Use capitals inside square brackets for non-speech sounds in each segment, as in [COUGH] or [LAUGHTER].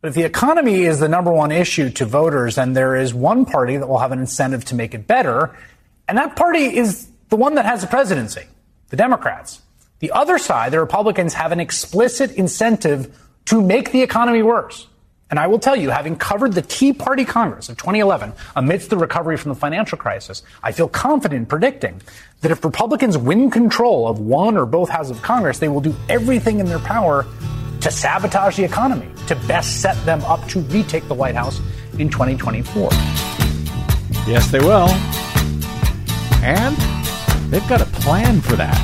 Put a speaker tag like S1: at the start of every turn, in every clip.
S1: But if the economy is the number one issue to voters, then there is one party that will have an incentive to make it better. And that party is the one that has the presidency, the Democrats. The other side, the Republicans, have an explicit incentive to make the economy worse. And I will tell you, having covered the Tea Party Congress of 2011 amidst the recovery from the financial crisis, I feel confident in predicting that if Republicans win control of one or both houses of Congress, they will do everything in their power to sabotage the economy, to best set them up to retake the White House in 2024.
S2: Yes, they will. And they've got a plan for that.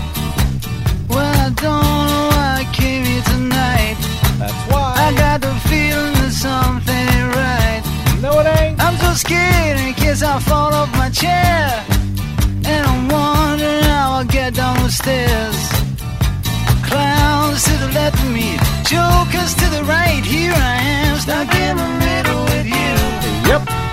S3: Well, I don't know why I came here tonight.
S2: That's why.
S3: I got the feeling that something ain't right.
S2: No, it ain't.
S3: I'm so scared in case I fall off my chair. And I'm wondering how I'll get down the stairs. Clowns to the left of me, jokers to the right. Here I am, stuck in the middle with you.
S2: Yep.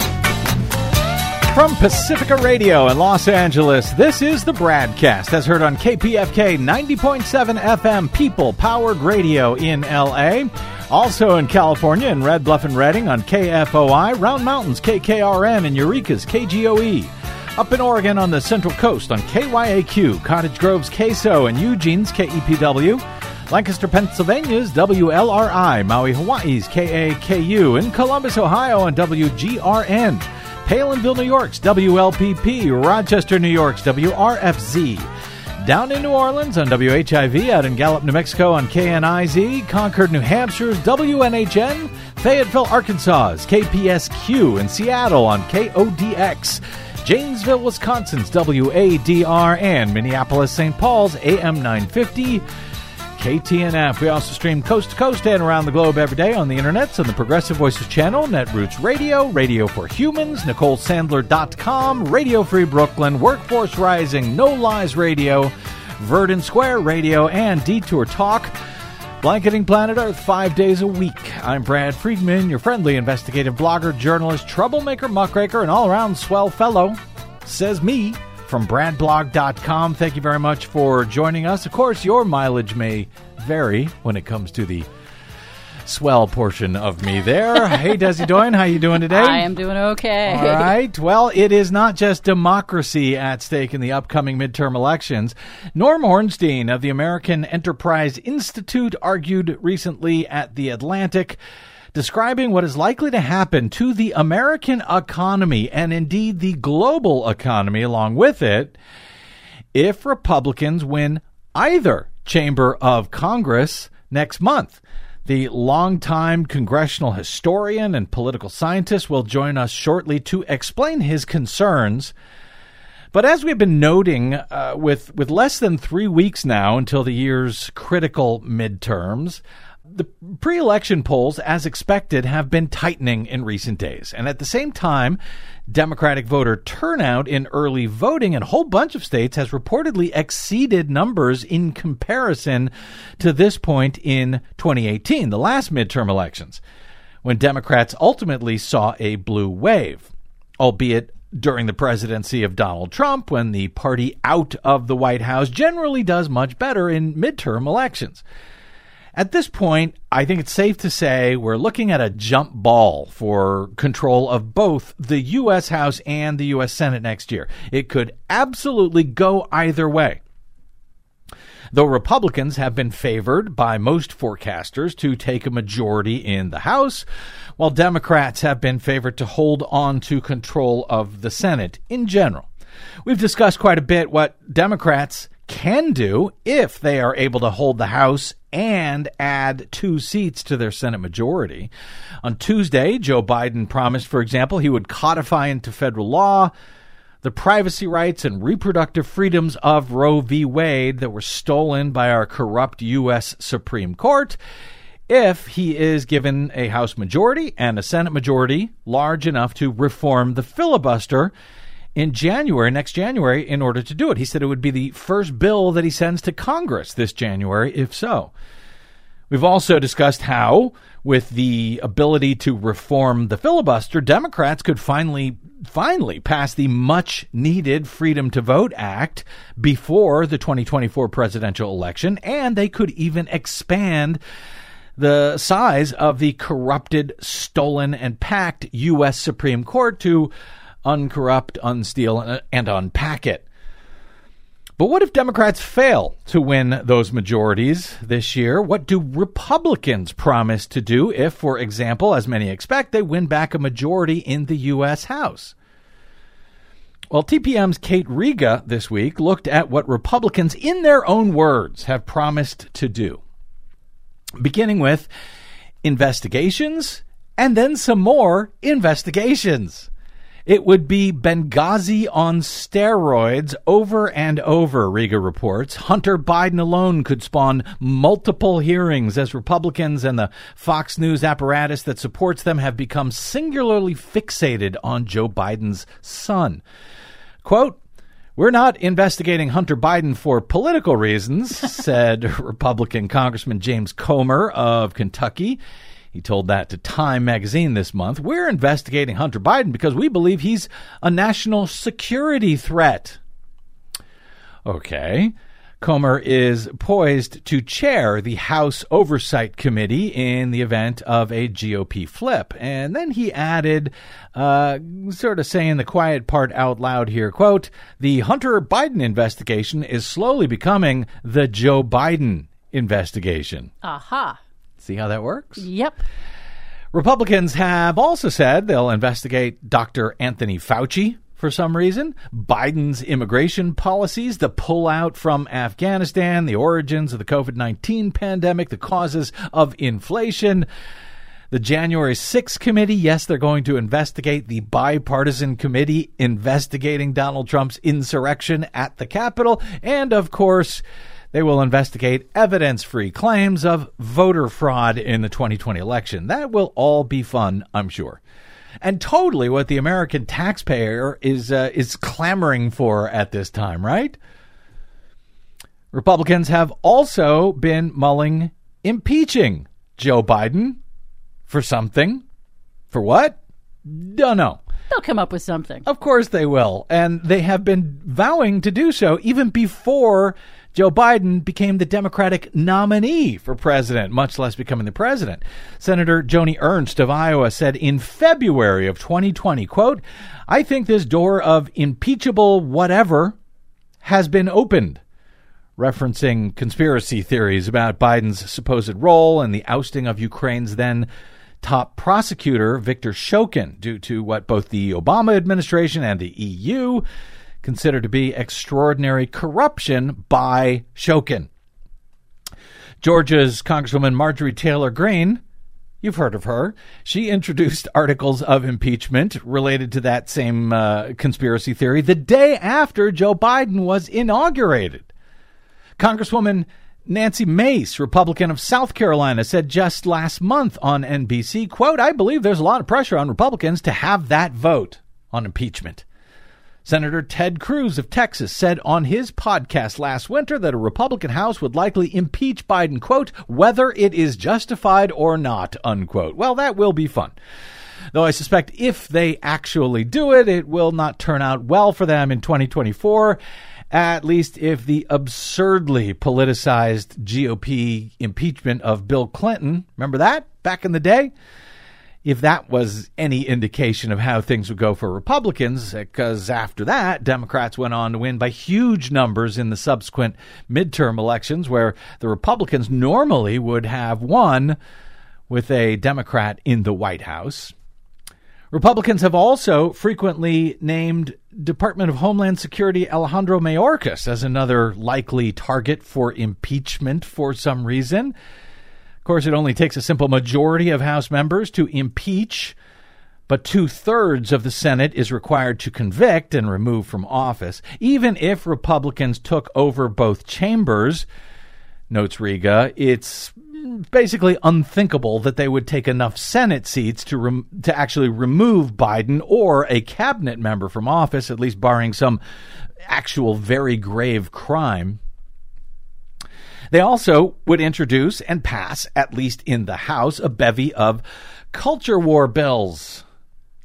S2: From Pacifica Radio in Los Angeles, this is the broadcast as heard on KPFK 90.7 FM People Powered Radio in LA. Also in California in Red Bluff and Redding on KFOI, Round Mountains KKRN, and Eureka's KGOE. Up in Oregon on the Central Coast on KYAQ, Cottage Grove's KSO, and Eugene's KEPW. Lancaster, Pennsylvania's WLRI, Maui, Hawaii's KAKU, in Columbus, Ohio on WGRN, Palenville, New York's WLPP, Rochester, New York's WRFZ, down in New Orleans on WHIV, out in Gallup, New Mexico on KNIZ, Concord, New Hampshire's WNHN, Fayetteville, Arkansas's KPSQ, in Seattle on KODX. Janesville, Wisconsin's WADR, and Minneapolis, St. Paul's AM 950. KTNF. We also stream coast to coast and around the globe every day on the internets on the Progressive Voices channel, Netroots Radio, Radio for Humans, NicoleSandler.com, Radio Free Brooklyn, Workforce Rising, No Lies Radio, Verdant Square Radio, and Detour Talk. Blanketing planet Earth five days a week. I'm Brad Friedman, your friendly investigative blogger, journalist, troublemaker, muckraker, and all around swell fellow. Says me from bradblog.com. Thank you very much for joining us. Of course, your mileage may vary when it comes to the swell portion of me there. [LAUGHS] hey, Desi Doyen, how you doing today?
S4: I am doing okay.
S2: All right. Well, it is not just democracy at stake in the upcoming midterm elections. Norm Ornstein of the American Enterprise Institute argued recently at The Atlantic describing what is likely to happen to the American economy and indeed the global economy along with it if Republicans win either chamber of Congress next month. The longtime congressional historian and political scientist will join us shortly to explain his concerns. But as we've been noting, uh, with with less than three weeks now until the year's critical midterms, the pre-election polls, as expected, have been tightening in recent days, and at the same time, Democratic voter turnout in early voting in a whole bunch of states has reportedly exceeded numbers in comparison to this point in 2018, the last midterm elections, when Democrats ultimately saw a blue wave, albeit during the presidency of Donald Trump, when the party out of the White House generally does much better in midterm elections. At this point, I think it's safe to say we're looking at a jump ball for control of both the U.S. House and the U.S. Senate next year. It could absolutely go either way. Though Republicans have been favored by most forecasters to take a majority in the House, while Democrats have been favored to hold on to control of the Senate in general. We've discussed quite a bit what Democrats can do if they are able to hold the House and add two seats to their Senate majority. On Tuesday, Joe Biden promised, for example, he would codify into federal law the privacy rights and reproductive freedoms of Roe v. Wade that were stolen by our corrupt U.S. Supreme Court if he is given a House majority and a Senate majority large enough to reform the filibuster in January, next January, in order to do it. He said it would be the first bill that he sends to Congress this January, if so. We've also discussed how, with the ability to reform the filibuster, Democrats could finally finally pass the much needed Freedom to Vote Act before the 2024 presidential election, and they could even expand the size of the corrupted, stolen, and packed U.S. Supreme Court to uncorrupt, unsteal, uh, and unpack it. But what if Democrats fail to win those majorities this year? What do Republicans promise to do if, for example, as many expect, they win back a majority in the U.S. House? Well, TPM's Kate Riga this week looked at what Republicans, in their own words, have promised to do. Beginning with investigations and then some more investigations. It would be Benghazi on steroids over and over, Riga reports. Hunter Biden alone could spawn multiple hearings as Republicans and the Fox News apparatus that supports them have become singularly fixated on Joe Biden's son. Quote, we're not investigating Hunter Biden for political reasons, [LAUGHS] said Republican Congressman James Comer of Kentucky. He told that to Time magazine this month. We're investigating Hunter Biden because we believe he's a national security threat. Okay. Comer is poised to chair the House Oversight Committee in the event of a GOP flip. And then he added, uh, sort of saying the quiet part out loud here, quote, the Hunter Biden investigation is slowly becoming the Joe Biden investigation.
S4: Aha.
S2: See how that works?
S4: Yep.
S2: Republicans have also said they'll investigate Dr. Anthony Fauci for some reason, Biden's immigration policies, the pullout from Afghanistan, the origins of the COVID 19 pandemic, the causes of inflation. The January 6th committee, yes, they're going to investigate the bipartisan committee investigating Donald Trump's insurrection at the Capitol. And of course, they will investigate evidence free claims of voter fraud in the 2020 election. That will all be fun, I'm sure. And totally what the American taxpayer is uh, is clamoring for at this time, right? Republicans have also been mulling impeaching Joe Biden for something. For what? Don't know.
S4: They'll come up with something.
S2: Of course they will. And they have been vowing to do so even before Joe Biden became the Democratic nominee for president, much less becoming the president. Senator Joni Ernst of Iowa said in February of 2020, quote, I think this door of impeachable whatever has been opened referencing conspiracy theories about Biden's supposed role in the ousting of Ukraine's then top prosecutor, Viktor Shokin, due to what both the Obama administration and the EU considered to be extraordinary corruption by Shokin. Georgia's Congresswoman Marjorie Taylor Greene, you've heard of her, she introduced articles of impeachment related to that same uh, conspiracy theory the day after Joe Biden was inaugurated. Congresswoman Nancy Mace, Republican of South Carolina, said just last month on NBC, quote, I believe there's a lot of pressure on Republicans to have that vote on impeachment. Senator Ted Cruz of Texas said on his podcast last winter that a Republican House would likely impeach Biden, quote, whether it is justified or not, unquote. Well, that will be fun. Though I suspect if they actually do it, it will not turn out well for them in 2024, at least if the absurdly politicized GOP impeachment of Bill Clinton, remember that back in the day? If that was any indication of how things would go for Republicans, because after that, Democrats went on to win by huge numbers in the subsequent midterm elections, where the Republicans normally would have won with a Democrat in the White House. Republicans have also frequently named Department of Homeland Security Alejandro Mayorkas as another likely target for impeachment for some reason. Course, it only takes a simple majority of House members to impeach, but two thirds of the Senate is required to convict and remove from office. Even if Republicans took over both chambers, notes Riga, it's basically unthinkable that they would take enough Senate seats to rem- to actually remove Biden or a cabinet member from office, at least barring some actual very grave crime. They also would introduce and pass, at least in the House, a bevy of culture war bills.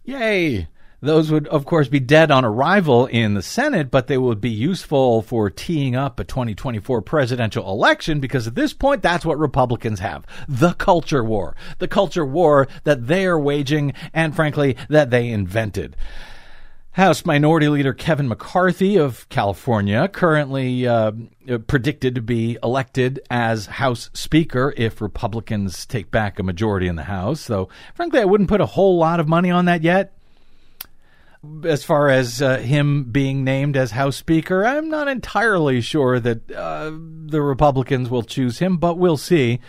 S2: Yay! Those would, of course, be dead on arrival in the Senate, but they would be useful for teeing up a 2024 presidential election because at this point, that's what Republicans have. The culture war. The culture war that they are waging and, frankly, that they invented. House Minority Leader Kevin McCarthy of California, currently uh, predicted to be elected as House Speaker if Republicans take back a majority in the House. Though, frankly, I wouldn't put a whole lot of money on that yet as far as uh, him being named as House Speaker, I'm not entirely sure that uh, the Republicans will choose him, but we'll see.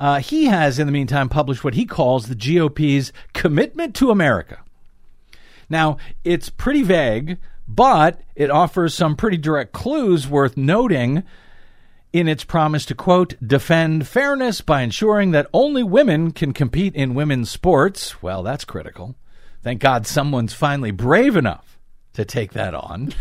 S2: Uh, he has, in the meantime, published what he calls the GOP's commitment to America. Now, it's pretty vague, but it offers some pretty direct clues worth noting in its promise to, quote, defend fairness by ensuring that only women can compete in women's sports. Well, that's critical Thank God someone's finally brave enough to take that on.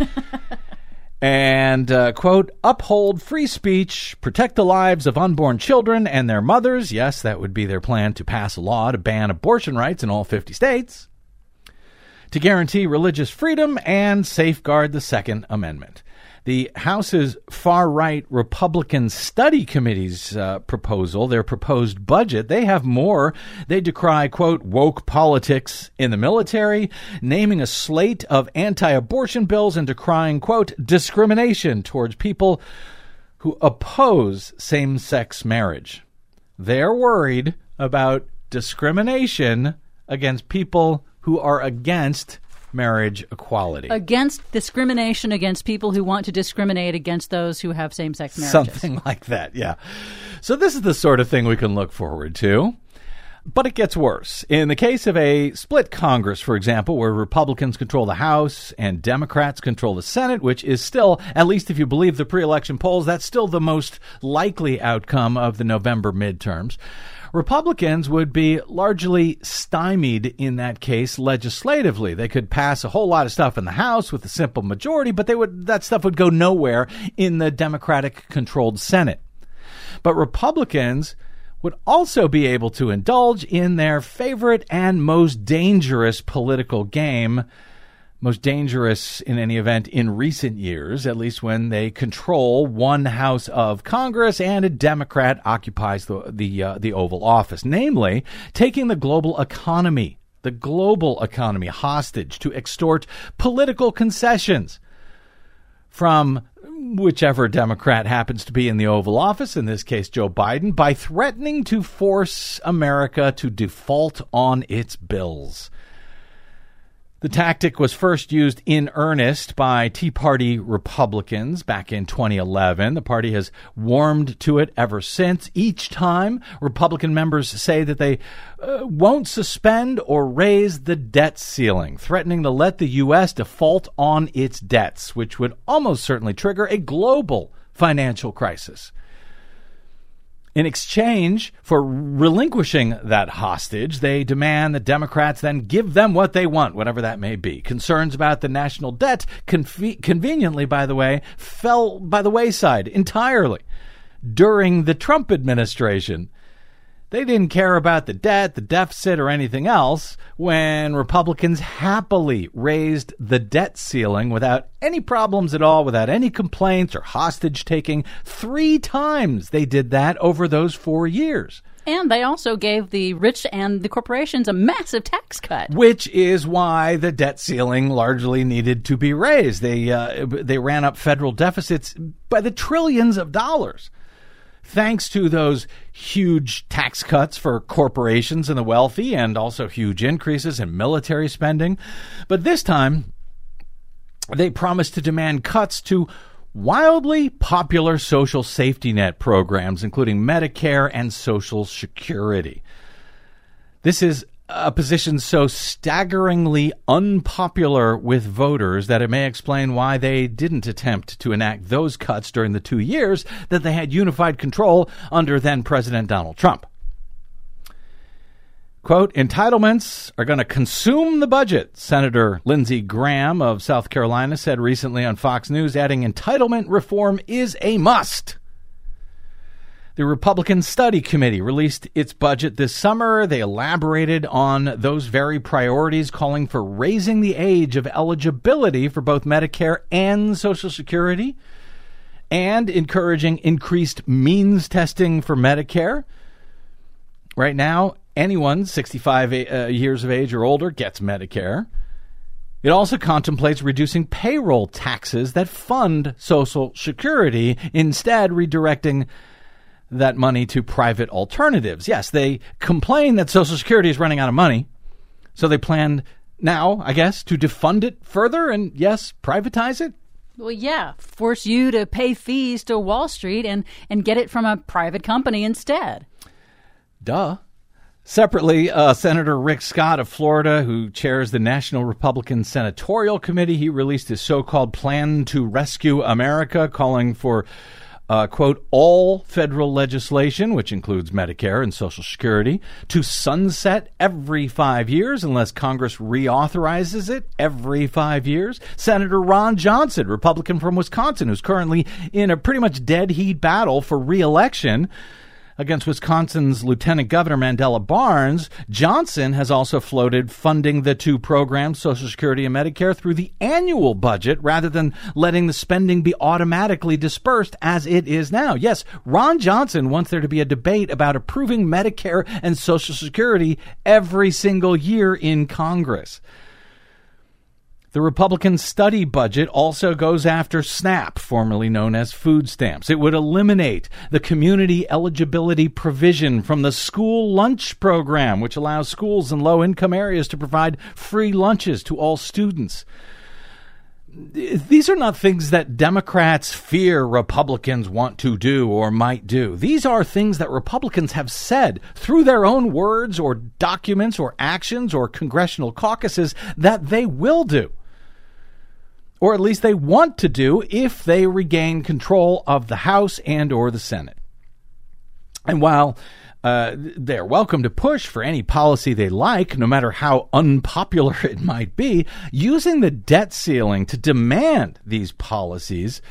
S2: [LAUGHS] and, uh, quote, uphold free speech, protect the lives of unborn children and their mothers. Yes, that would be their plan to pass a law to ban abortion rights in all 50 states, to guarantee religious freedom and safeguard the Second Amendment the House's far right Republican Study Committee's uh, proposal, their proposed budget, they have more. They decry, quote, woke politics in the military, naming a slate of anti abortion bills and decrying, quote, discrimination towards people who oppose same sex marriage. They're worried about discrimination against people who are against marriage equality.
S4: Against discrimination against people who want to discriminate against those who have same sex marriages.
S2: Something [LAUGHS] like that, yeah. So, this is the sort of thing we can look forward to. But it gets worse. In the case of a split Congress, for example, where Republicans control the House and Democrats control the Senate, which is still, at least if you believe the pre election polls, that's still the most likely outcome of the November midterms. Republicans would be largely stymied in that case legislatively. They could pass a whole lot of stuff in the House with a simple majority, but they would that stuff would go nowhere in the Democratic controlled Senate. But Republicans would also be able to indulge in their favorite and most dangerous political game most dangerous in any event in recent years, at least when they control one house of Congress and a Democrat occupies the the uh, the Oval Office, namely taking the global economy, the global economy hostage to extort political concessions from whichever Democrat happens to be in the Oval Office, in this case Joe Biden, by threatening to force America to default on its bills. The tactic was first used in earnest by Tea Party Republicans back in 2011. The party has warmed to it ever since. Each time, Republican members say that they uh, won't suspend or raise the debt ceiling, threatening to let the U.S. default on its debts, which would almost certainly trigger a global financial crisis. In exchange for relinquishing that hostage, they demand that Democrats then give them what they want, whatever that may be. Concerns about the national debt, conve- conveniently, by the way, fell by the wayside entirely during the Trump administration. They didn't care about the debt, the deficit, or anything else when Republicans happily raised the debt ceiling without any problems at all, without any complaints or hostage taking. Three times they did that over those four years.
S4: And they also gave the rich and the corporations a massive tax cut,
S2: which is why the debt ceiling largely needed to be raised. They uh, they ran up federal deficits by the trillions of dollars thanks to those huge tax cuts for corporations and the wealthy, and also huge increases in military spending. But this time, they promised to demand cuts to wildly popular social safety net programs, including Medicare and Social Security. This is a position so staggeringly unpopular with voters that it may explain why they didn't attempt to enact those cuts during the two years that they had unified control under then President Donald Trump. Quote, entitlements are going to consume the budget, Senator Lindsey Graham of South Carolina said recently on Fox News, adding, entitlement reform is a must. The Republican Study Committee released its budget this summer. They elaborated on those very priorities, calling for raising the age of eligibility for both Medicare and Social Security, and encouraging increased means testing for Medicare. Right now, anyone 65 uh, years of age or older gets Medicare. It also contemplates reducing payroll taxes that fund Social Security, instead, redirecting that money to private alternatives. Yes, they complain that Social Security is running out of money, so they plan now, I guess, to defund it further and, yes, privatize it.
S4: Well, yeah, force you to pay fees to Wall Street and, and get it from a private company instead.
S2: Duh. Separately, uh, Senator Rick Scott of Florida, who chairs the National Republican Senatorial Committee, he released his so called plan to rescue America, calling for uh, quote, all federal legislation, which includes Medicare and Social Security, to sunset every five years unless Congress reauthorizes it every five years. Senator Ron Johnson, Republican from Wisconsin, who's currently in a pretty much dead heat battle for reelection against Wisconsin's Lieutenant Governor Mandela Barnes, Johnson has also floated funding the two programs, Social Security and Medicare, through the annual budget rather than letting the spending be automatically dispersed as it is now. Yes, Ron Johnson wants there to be a debate about approving Medicare and Social Security every single year in Congress. The Republican study budget also goes after SNAP, formerly known as food stamps. It would eliminate the community eligibility provision from the school lunch program, which allows schools in low income areas to provide free lunches to all students. These are not things that Democrats fear Republicans want to do or might do. These are things that Republicans have said through their own words or documents or actions or congressional caucuses that they will do or at least they want to do if they regain control of the House and or the Senate. And while uh, they're welcome to push for any policy they like, no matter how unpopular [LAUGHS] it might be, using the debt ceiling to demand these policies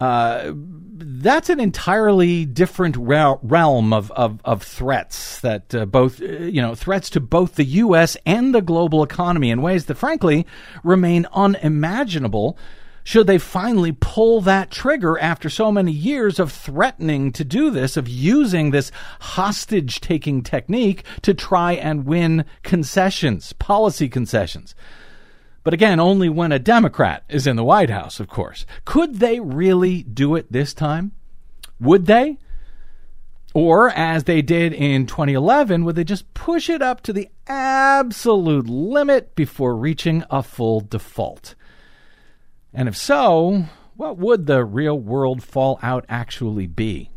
S2: uh, that's an entirely different realm of, of, of threats that uh, both, uh, you know, threats to both the U.S. and the global economy in ways that, frankly, remain unimaginable should they finally pull that trigger after so many years of threatening to do this, of using this hostage taking technique to try and win concessions, policy concessions. But again, only when a Democrat is in the White House, of course. Could they really do it this time? Would they? Or, as they did in 2011, would they just push it up to the absolute limit before reaching a full default? And if so, what would the real world fallout actually be?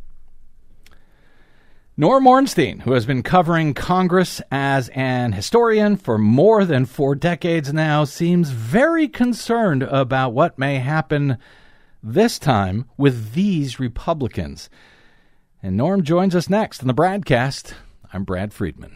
S2: Norm Ornstein, who has been covering Congress as an historian for more than four decades now, seems very concerned about what may happen this time with these Republicans. And Norm joins us next on the broadcast. I'm Brad Friedman.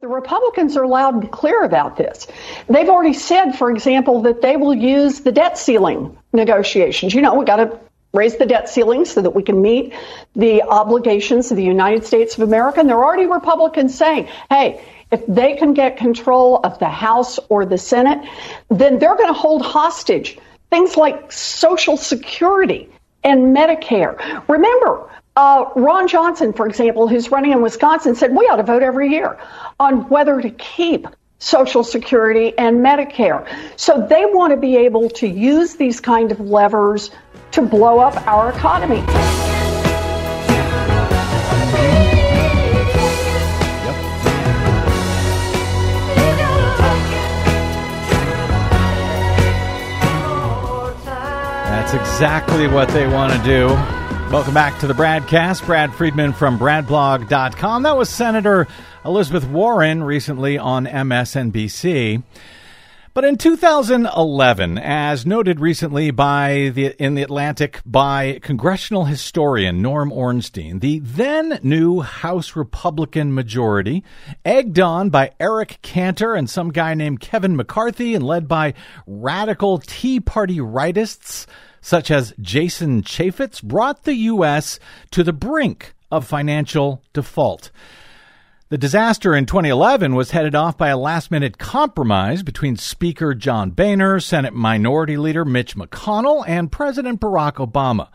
S5: The Republicans are loud and clear about this. They've already said, for example, that they will use the debt ceiling negotiations. You know, we've got to raise the debt ceiling so that we can meet the obligations of the United States of America. And there are already Republicans saying, hey, if they can get control of the House or the Senate, then they're going to hold hostage things like Social Security and Medicare. Remember, uh, Ron Johnson, for example, who's running in Wisconsin, said we ought to vote every year on whether to keep Social Security and Medicare. So they want to be able to use these kind of levers to blow up our economy.
S2: That's exactly what they want to do. Welcome back to the BradCast. Brad Friedman from BradBlog.com. That was Senator Elizabeth Warren recently on MSNBC. But in 2011, as noted recently by the in the Atlantic by congressional historian Norm Ornstein, the then new House Republican majority, egged on by Eric Cantor and some guy named Kevin McCarthy and led by radical Tea Party rightists such as Jason Chaffetz, brought the U.S. to the brink of financial default. The disaster in 2011 was headed off by a last minute compromise between Speaker John Boehner, Senate Minority Leader Mitch McConnell, and President Barack Obama.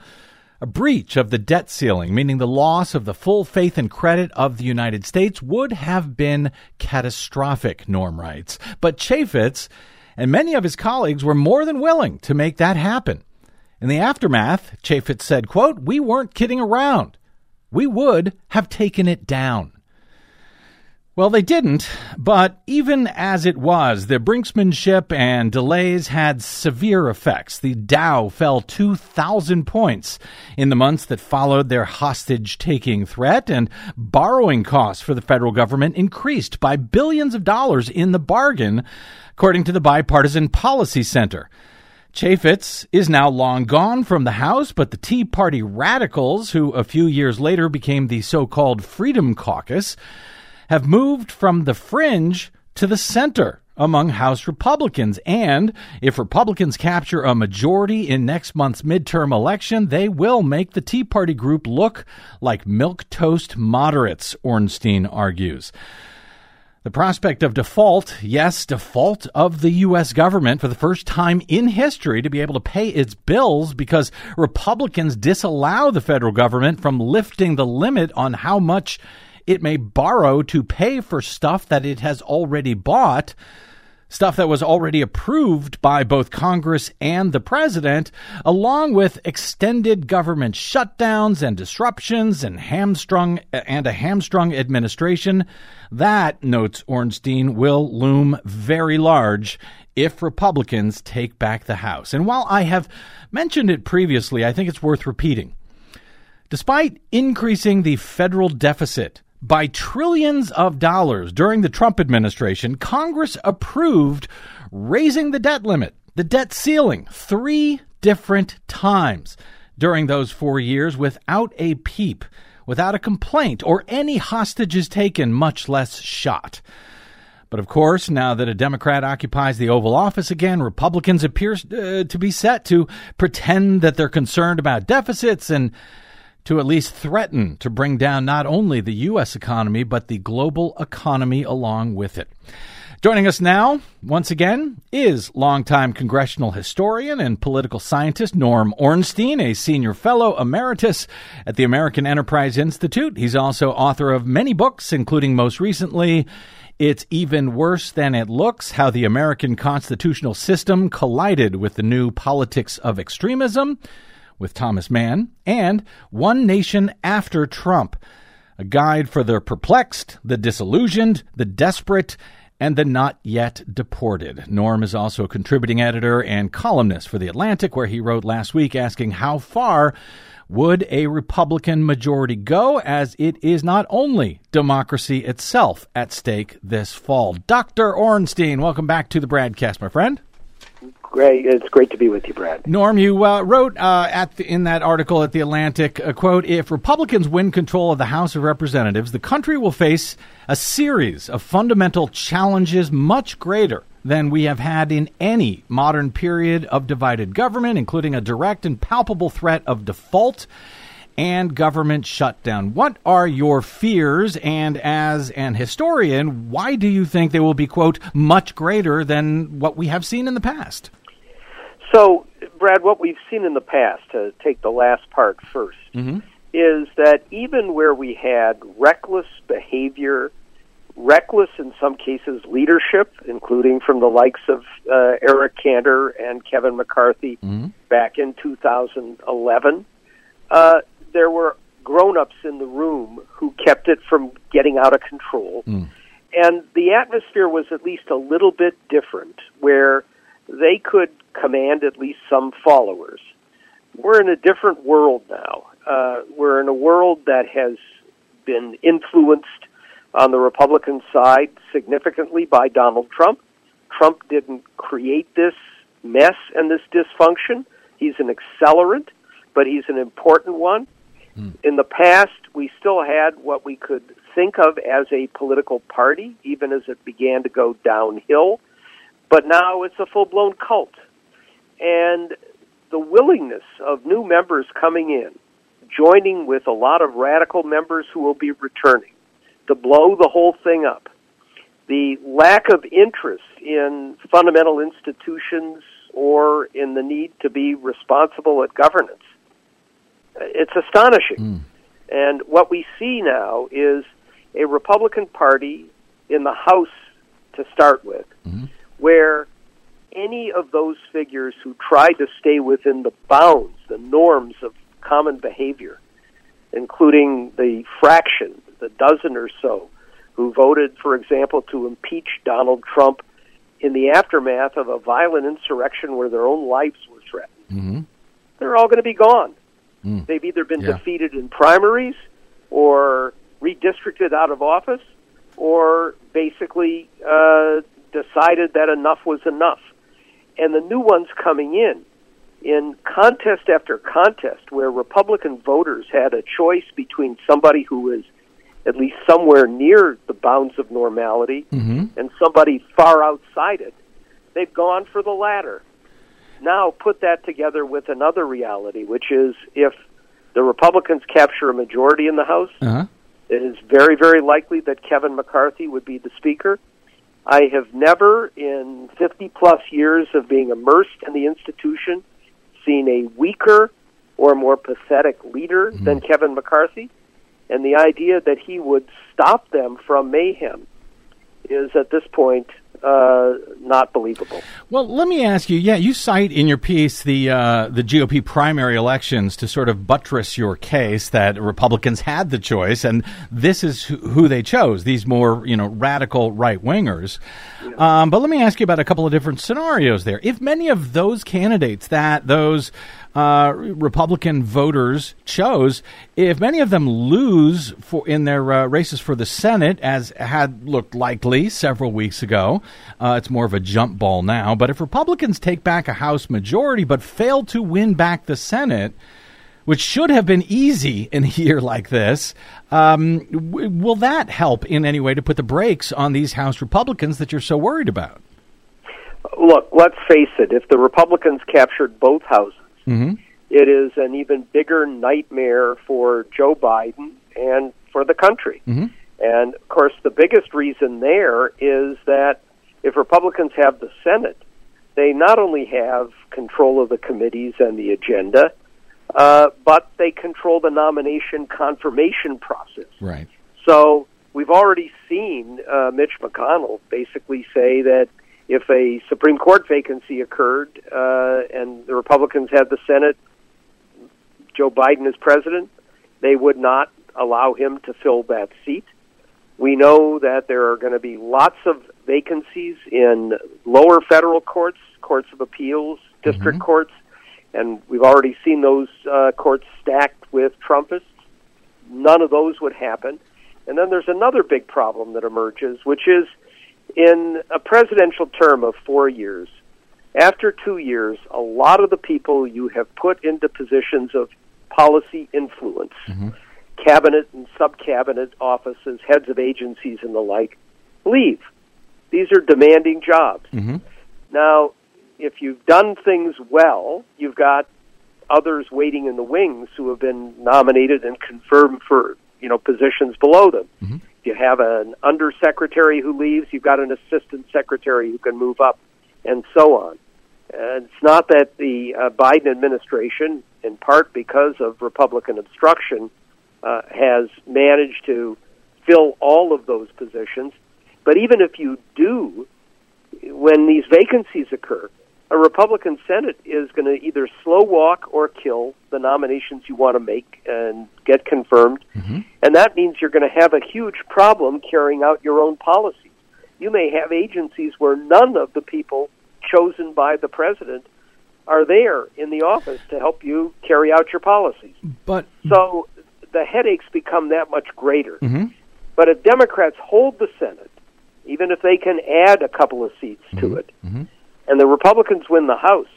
S2: A breach of the debt ceiling, meaning the loss of the full faith and credit of the United States, would have been catastrophic, Norm writes. But Chaffetz and many of his colleagues were more than willing to make that happen. In the aftermath, Chaffetz said, quote, We weren't kidding around. We would have taken it down. Well, they didn't, but even as it was, the brinksmanship and delays had severe effects. The Dow fell 2,000 points in the months that followed their hostage taking threat, and borrowing costs for the federal government increased by billions of dollars in the bargain, according to the Bipartisan Policy Center. Chaffetz is now long gone from the House, but the Tea Party radicals, who a few years later became the so called Freedom Caucus, have moved from the fringe to the center among House Republicans. And if Republicans capture a majority in next month's midterm election, they will make the Tea Party group look like milk toast moderates, Ornstein argues. The prospect of default, yes, default of the U.S. government for the first time in history to be able to pay its bills because Republicans disallow the federal government from lifting the limit on how much it may borrow to pay for stuff that it has already bought, stuff that was already approved by both Congress and the president, along with extended government shutdowns and disruptions and hamstrung and a hamstrung administration. That, notes Ornstein, will loom very large if Republicans take back the House. And while I have mentioned it previously, I think it's worth repeating. Despite increasing the federal deficit by trillions of dollars during the Trump administration, Congress approved raising the debt limit, the debt ceiling, three different times during those four years without a peep, without a complaint, or any hostages taken, much less shot. But of course, now that a Democrat occupies the Oval Office again, Republicans appear uh, to be set to pretend that they're concerned about deficits and to at least threaten to bring down not only the U.S. economy, but the global economy along with it. Joining us now, once again, is longtime congressional historian and political scientist Norm Ornstein, a senior fellow emeritus at the American Enterprise Institute. He's also author of many books, including most recently, It's Even Worse Than It Looks How the American Constitutional System Collided with the New Politics of Extremism with Thomas Mann, and One Nation After Trump, a guide for the perplexed, the disillusioned, the desperate, and the not yet deported. Norm is also a contributing editor and columnist for The Atlantic, where he wrote last week asking how far would a Republican majority go, as it is not only democracy itself at stake this fall. Dr. Ornstein, welcome back to the broadcast, my friend.
S6: Great, it's great to be with you, Brad.
S2: Norm, you uh, wrote uh, at the, in that article at the Atlantic, a quote: "If Republicans win control of the House of Representatives, the country will face a series of fundamental challenges much greater." Than we have had in any modern period of divided government, including a direct and palpable threat of default and government shutdown. What are your fears? And as an historian, why do you think they will be, quote, much greater than what we have seen in the past?
S6: So, Brad, what we've seen in the past, to take the last part 1st
S2: mm-hmm.
S6: is that even where we had reckless behavior, reckless in some cases leadership, including from the likes of uh, Eric Cantor and Kevin McCarthy
S2: mm-hmm.
S6: back in 2011, uh, there were grown-ups in the room who kept it from getting out of control.
S2: Mm.
S6: And the atmosphere was at least a little bit different, where they could command at least some followers. we're in a different world now. Uh, we're in a world that has been influenced on the Republican side significantly by Donald Trump. Trump didn't create this mess and this dysfunction. He's an accelerant, but he's an important one. Mm. In the past, we still had what we could think of as a political party, even as it began to go downhill. But now it's a full blown cult. And the willingness of new members coming in, joining with a lot of radical members who will be returning, to blow the whole thing up. The lack of interest in fundamental institutions or in the need to be responsible at governance. It's astonishing. Mm. And what we see now is a Republican Party in the House to start with, mm-hmm. Where any of those figures who tried to stay within the bounds, the norms of common behavior, including the fraction, the dozen or so, who voted, for example, to impeach Donald Trump in the aftermath of a violent insurrection where their own lives were threatened. Mm-hmm. They're all going to be gone. Mm. They've either been yeah. defeated in primaries or redistricted out of office or basically uh, decided that enough was enough. And the new ones coming in, in contest after contest, where Republican voters had a choice between somebody who is at least somewhere near the bounds of normality mm-hmm. and somebody far outside it, they've gone for the latter. Now put that together with another reality, which is if the Republicans capture a majority in the House, uh-huh. it is very, very likely that Kevin McCarthy would be the Speaker. I have never, in 50 plus years of being immersed in the institution, seen a weaker or more pathetic leader mm-hmm. than Kevin McCarthy. And the idea that he would stop them from mayhem is at this point uh, not believable.
S2: Well, let me ask you. Yeah, you cite in your piece the uh, the GOP primary elections to sort of buttress your case that Republicans had the choice, and this is who they chose. These more you know radical right wingers. Yeah. Um, but let me ask you about a couple of different scenarios there. If many of those candidates that those uh, Republican voters chose, if many of them lose for in their uh, races for the Senate, as had looked likely several weeks ago, uh, it's more of a jump ball now. But if Republicans take back a House majority but fail to win back the Senate, which should have been easy [LAUGHS] in a year like this. Um, w- will that help in any way to put the brakes on these House Republicans that you're so worried about?
S6: Look, let's face it. If the Republicans captured both houses, Mm-hmm. It is an even bigger nightmare for Joe Biden and for the country. Mm-hmm. And of course, the biggest reason there is that if Republicans have the Senate, they not only have control of the committees and the agenda, uh, but they control the nomination confirmation process.
S2: Right.
S6: So we've already seen uh, Mitch McConnell basically say that if a Supreme Court vacancy occurred uh, and the Republicans had the Senate, Joe Biden is president, they would not allow him to fill that seat. We know that there are going to be lots of vacancies in lower federal courts, courts of appeals, district mm-hmm. courts, and we've already seen those uh, courts stacked with Trumpists. None of those would happen. And then there's another big problem that emerges, which is in a presidential term of four years, after two years, a lot of the people you have put into positions of policy influence, mm-hmm. cabinet and sub cabinet offices, heads of agencies, and the like, leave. These are demanding jobs. Mm-hmm. Now, if you've done things well, you've got others waiting in the wings who have been nominated and confirmed for you know positions below them. Mm-hmm you have an undersecretary who leaves, you've got an assistant secretary who can move up, and so on. And it's not that the uh, Biden administration, in part because of Republican obstruction, uh, has managed to fill all of those positions. But even if you do, when these vacancies occur, a Republican Senate is going to either slow walk or kill the nominations you want to make and get confirmed. Mm-hmm. And that means you're going to have a huge problem carrying out your own policies. You may have agencies where none of the people chosen by the president are there in the office to help you carry out your policies.
S2: But
S6: So the headaches become that much greater.
S2: Mm-hmm.
S6: But if Democrats hold the Senate, even if they can add a couple of seats
S2: Mm-hmm.
S6: to it, and the Republicans win the House,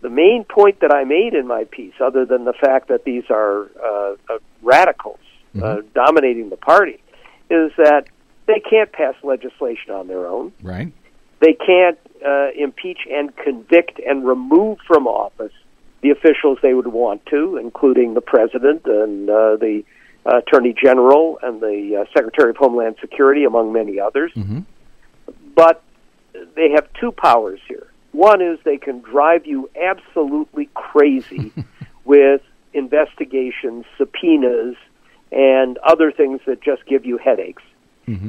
S6: the main point that I made in my piece, other than the fact that these are uh, uh, radicals uh, dominating the party, is that they can't pass legislation on their own.
S2: right.
S6: They can't uh, impeach and convict and remove from office the officials they would want to, including the president and uh, the uh, attorney general and the uh, secretary of homeland security, among many others. But they have two powers here. One is they can drive you absolutely crazy [LAUGHS] with investigations, subpoenas, and other things that just give you headaches.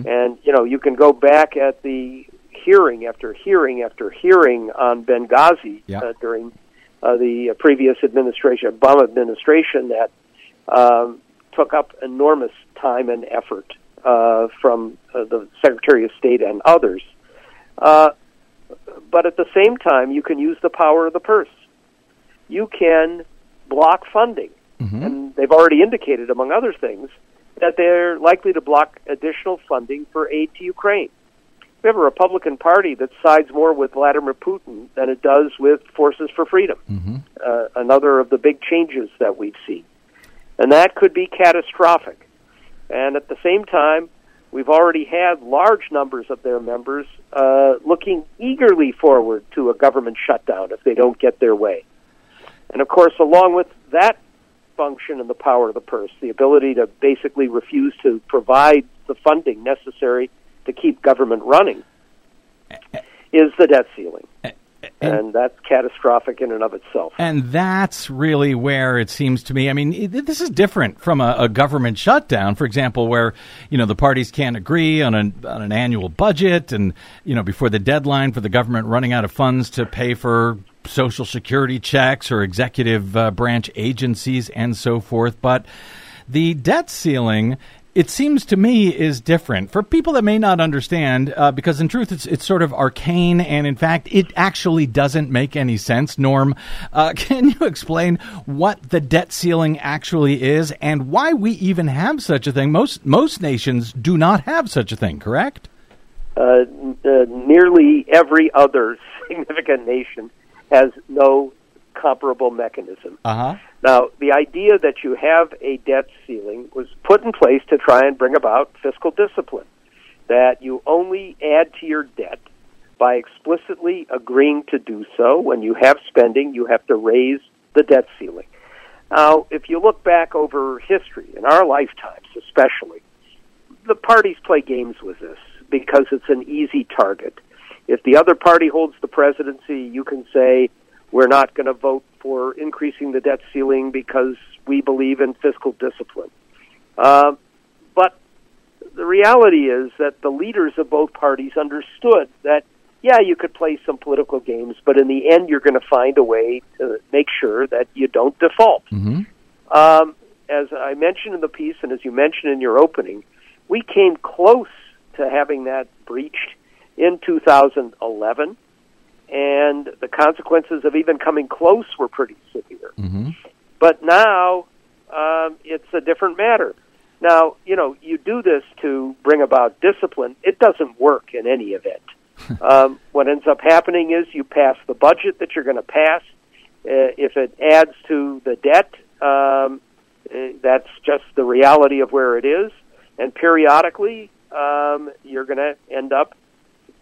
S6: And you know, you can go back at the hearing after hearing after hearing on Benghazi
S2: Yeah.
S6: uh, during uh, the previous administration, Obama administration, that um, took up enormous time and effort uh, from uh, the Secretary of State and others. Uh, but at the same time, you can use the power of the purse. You can block funding, and they've already indicated, among other things, that they're likely to block additional funding for aid to Ukraine. We have a Republican Party that sides more with Vladimir Putin than it does with Forces for Freedom. Uh, another of the big changes that we've seen. And that could be catastrophic. And at the same time, we've already had large numbers of their members uh, looking eagerly forward to a government shutdown if they don't get their way. And of course, along with that function and the power of the purse, the ability to basically refuse to provide the funding necessary to keep government running, is the debt ceiling. And that's catastrophic in and of itself.
S2: And that's really where it seems to me. I mean, this is different from a, a government shutdown, for example, where you know the parties can't agree on an on an annual budget, and you know before the deadline for the government running out of funds to pay for social security checks or executive uh, branch agencies and so forth. But the debt ceiling it seems to me is different. For people that may not understand uh, because in truth it's it's sort of arcane and in fact it actually doesn't make any sense. Norm uh, [LAUGHS] can you explain what the debt ceiling actually is and why we even have such a thing? Most most nations do not have such a thing correct?
S6: Uh, uh, nearly every other [LAUGHS] significant nation has no comparable mechanism.
S2: uh-huh
S6: Now, the idea that you have a debt ceiling was put in place to try and bring about fiscal discipline, that you only add to your debt by explicitly agreeing to do so. When you have spending, you have to raise the debt ceiling. Now, if you look back over history, in our lifetimes especially, the parties play games with this because it's an easy target. If the other party holds the presidency, you can say, we're not going to vote for increasing the debt ceiling because we believe in fiscal discipline. Uh, but the reality is that the leaders of both parties understood that, yeah, you could play some political games, but in the end, you're going to find a way to make sure that you don't default. Um, as I mentioned in the piece, and as you mentioned in your opening, we came close to having that breached in 2011, and the consequences of even coming close were pretty severe. But now um, it's a different matter. Now, you know, you do this to bring about discipline. It doesn't work in any event. [LAUGHS] um, what ends up happening is you pass the budget that you're going to pass. Uh, if it adds to the debt, um, uh, that's just the reality of where it is. And periodically, um, you're going to end up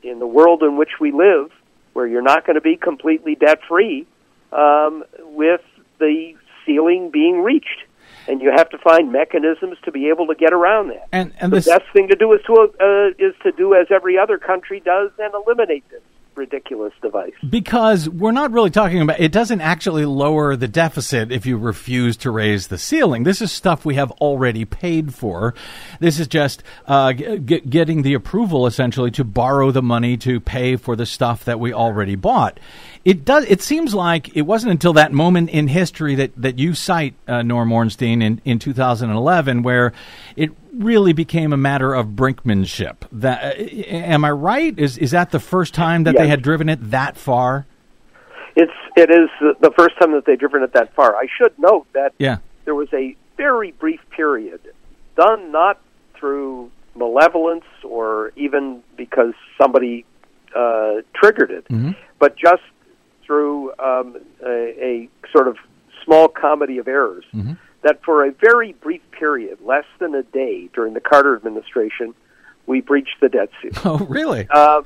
S6: in the world in which we live, where you're not going to be completely debt free, um, with the ceiling being reached. And you have to find mechanisms to be able to get around that.
S2: and and
S6: The
S2: this
S6: best thing to do is to uh, is to do as every other country does and eliminate this ridiculous device.
S2: because we're not really talking about it doesn't actually lower the deficit if you refuse to raise the ceiling. This is stuff we have already paid for. This is just uh, g- getting the approval essentially to borrow the money to pay for the stuff that we already bought it does it seems like it wasn't until that moment in history that, that you cite uh, norm ornstein in, in 2011 where it really became a matter of brinkmanship that uh, am i right is, is that the first time that they had driven it that far?
S6: It's it is the- first time that they've driven it that far. I should note that
S2: Yeah.
S6: there was a very brief period, done not through malevolence or even because somebody uh, triggered it, but just through um, a, a sort of small comedy of errors. That for a very brief period, less than a day during the Carter administration, we breached the debt ceiling. [LAUGHS]
S2: Oh, really?
S6: Uh,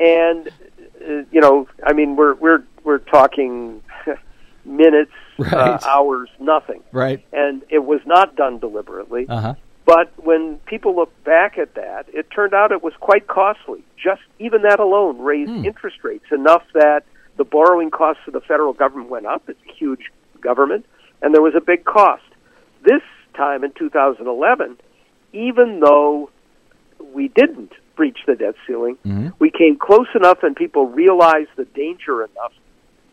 S6: and uh, you know, I mean, we're we're we're talking [LAUGHS] minutes, uh, hours, nothing,
S2: right.
S6: and it was not done deliberately.
S2: Uh huh.
S6: But when people look back at that, it turned out it was quite costly. Just even that alone raised interest rates enough that the borrowing costs of the federal government went up. It's a huge government, and there was a big cost. This time in 2011, even though we didn't breach the debt ceiling, we came close enough and people realized the danger enough